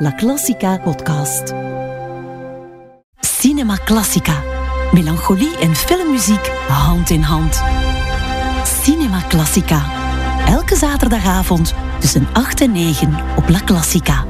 La Classica podcast. Cinema Classica. Melancholie en filmmuziek hand in hand. Cinema Classica. Elke zaterdagavond tussen 8 en 9 op La Classica.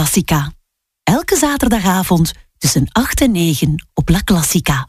Classica. Elke zaterdagavond tussen 8 en 9 op La Classica.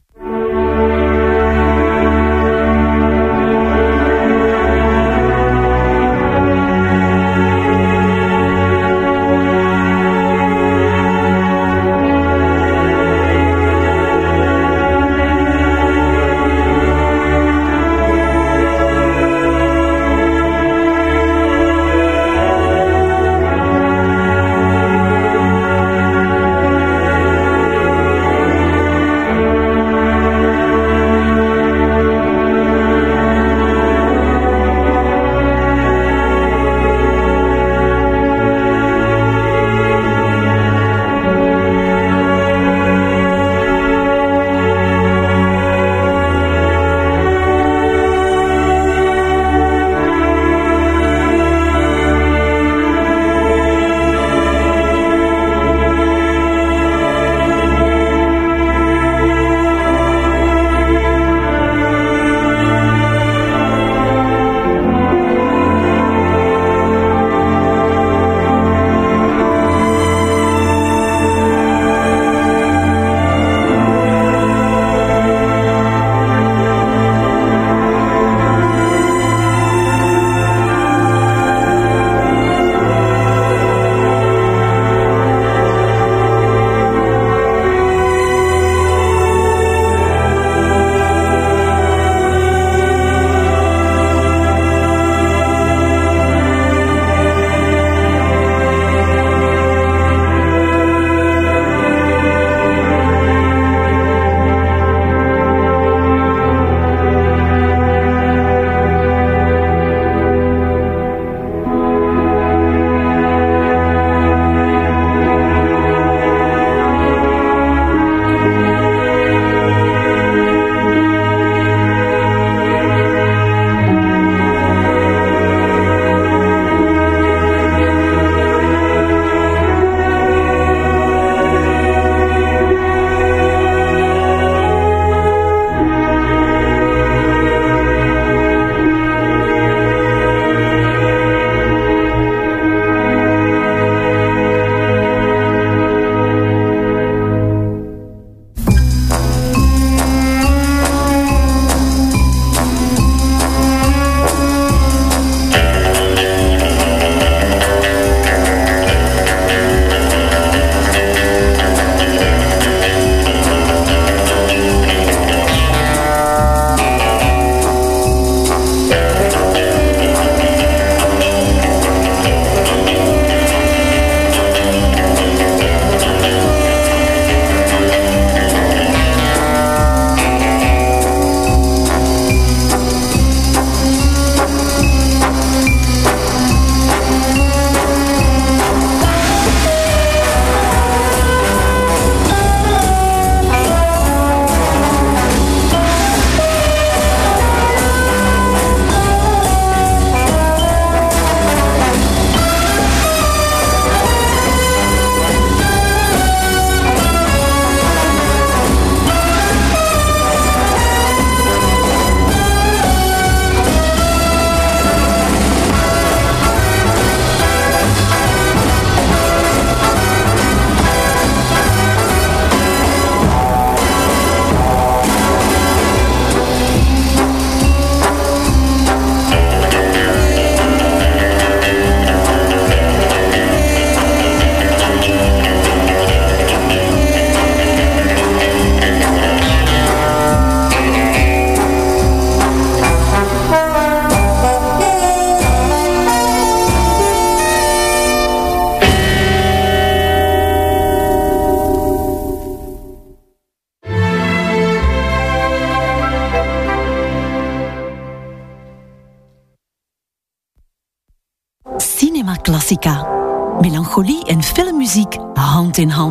In hand.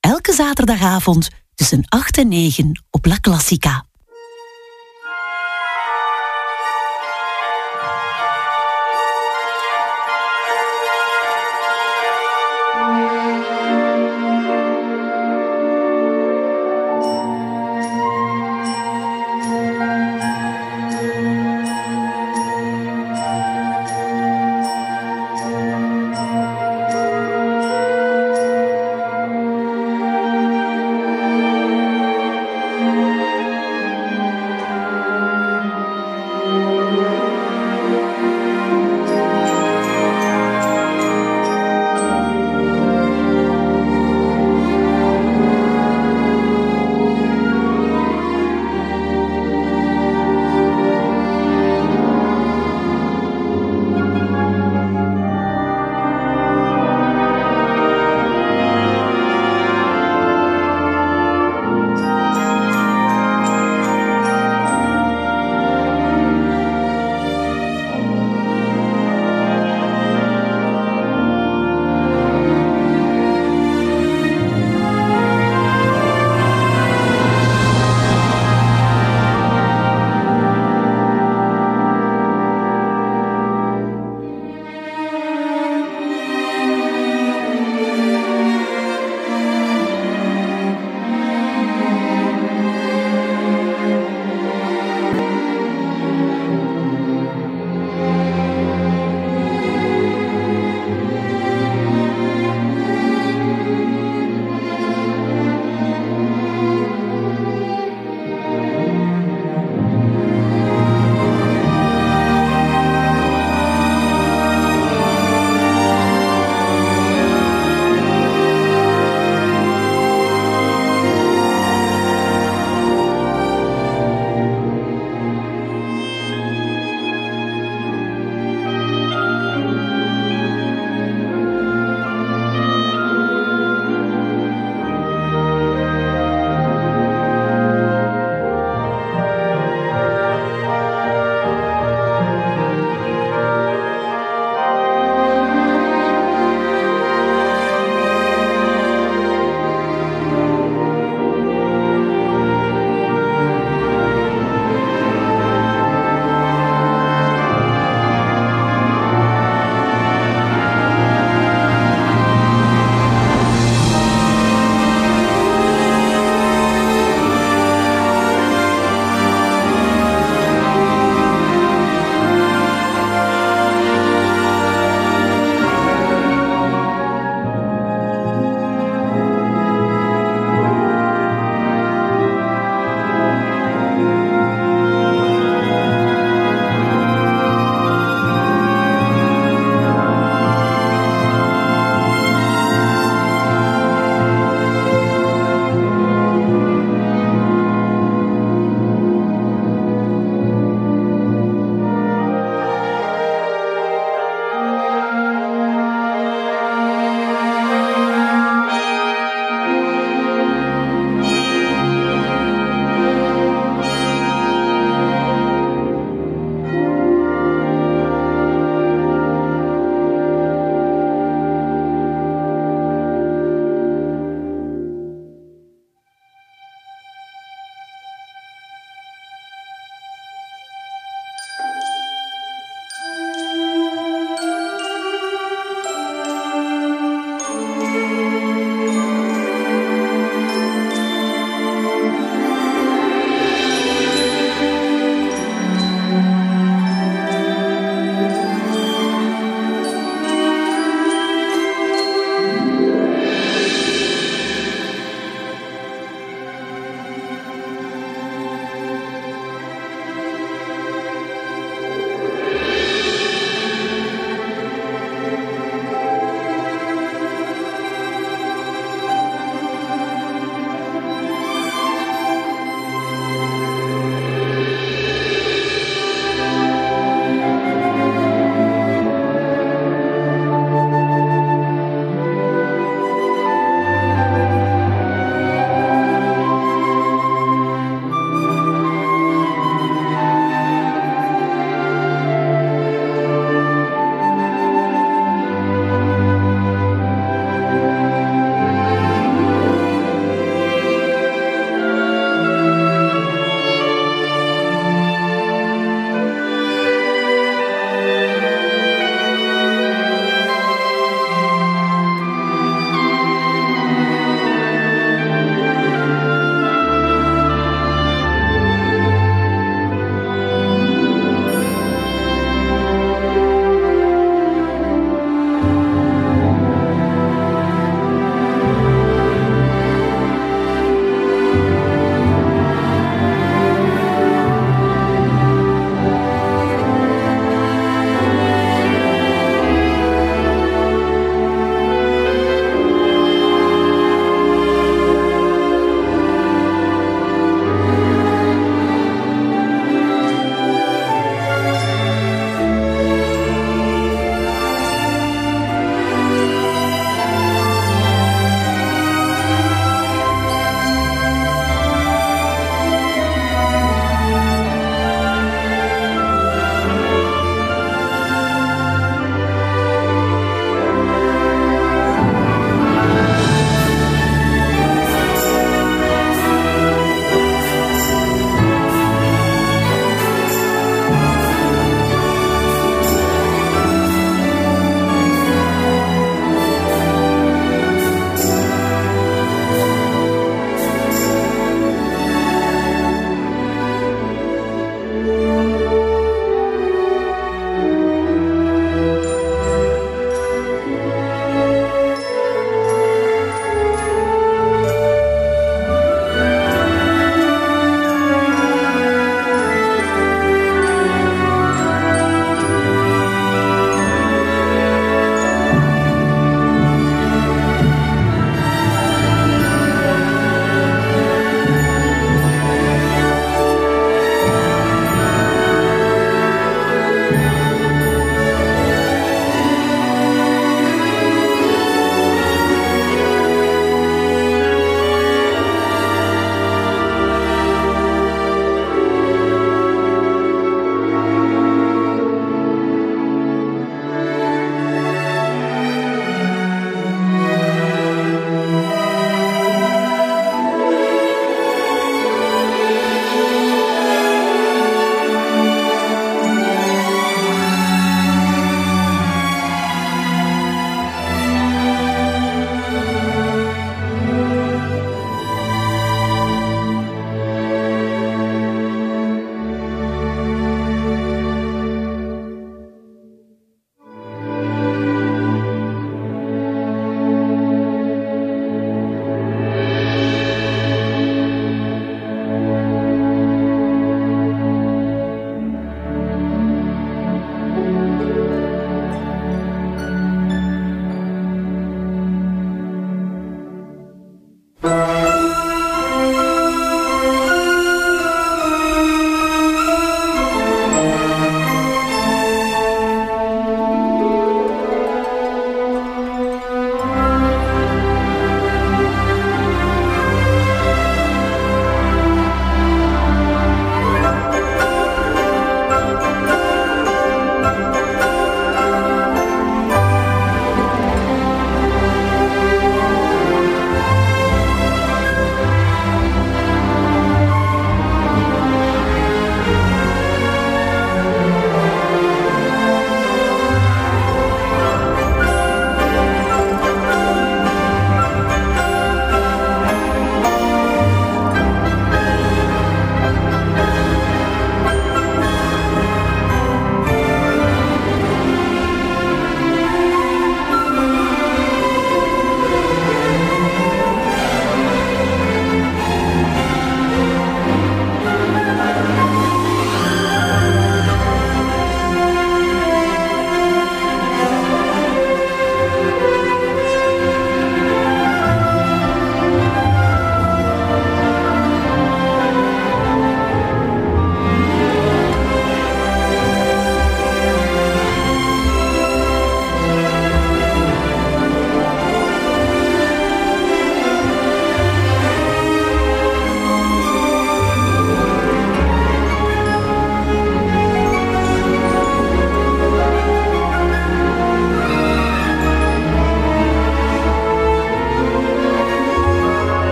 Elke zaterdagavond tussen 8 en 9 op La Classica.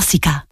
Cinema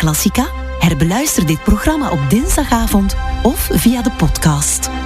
Classica? Herbeluister dit programma op dinsdagavond of via de podcast.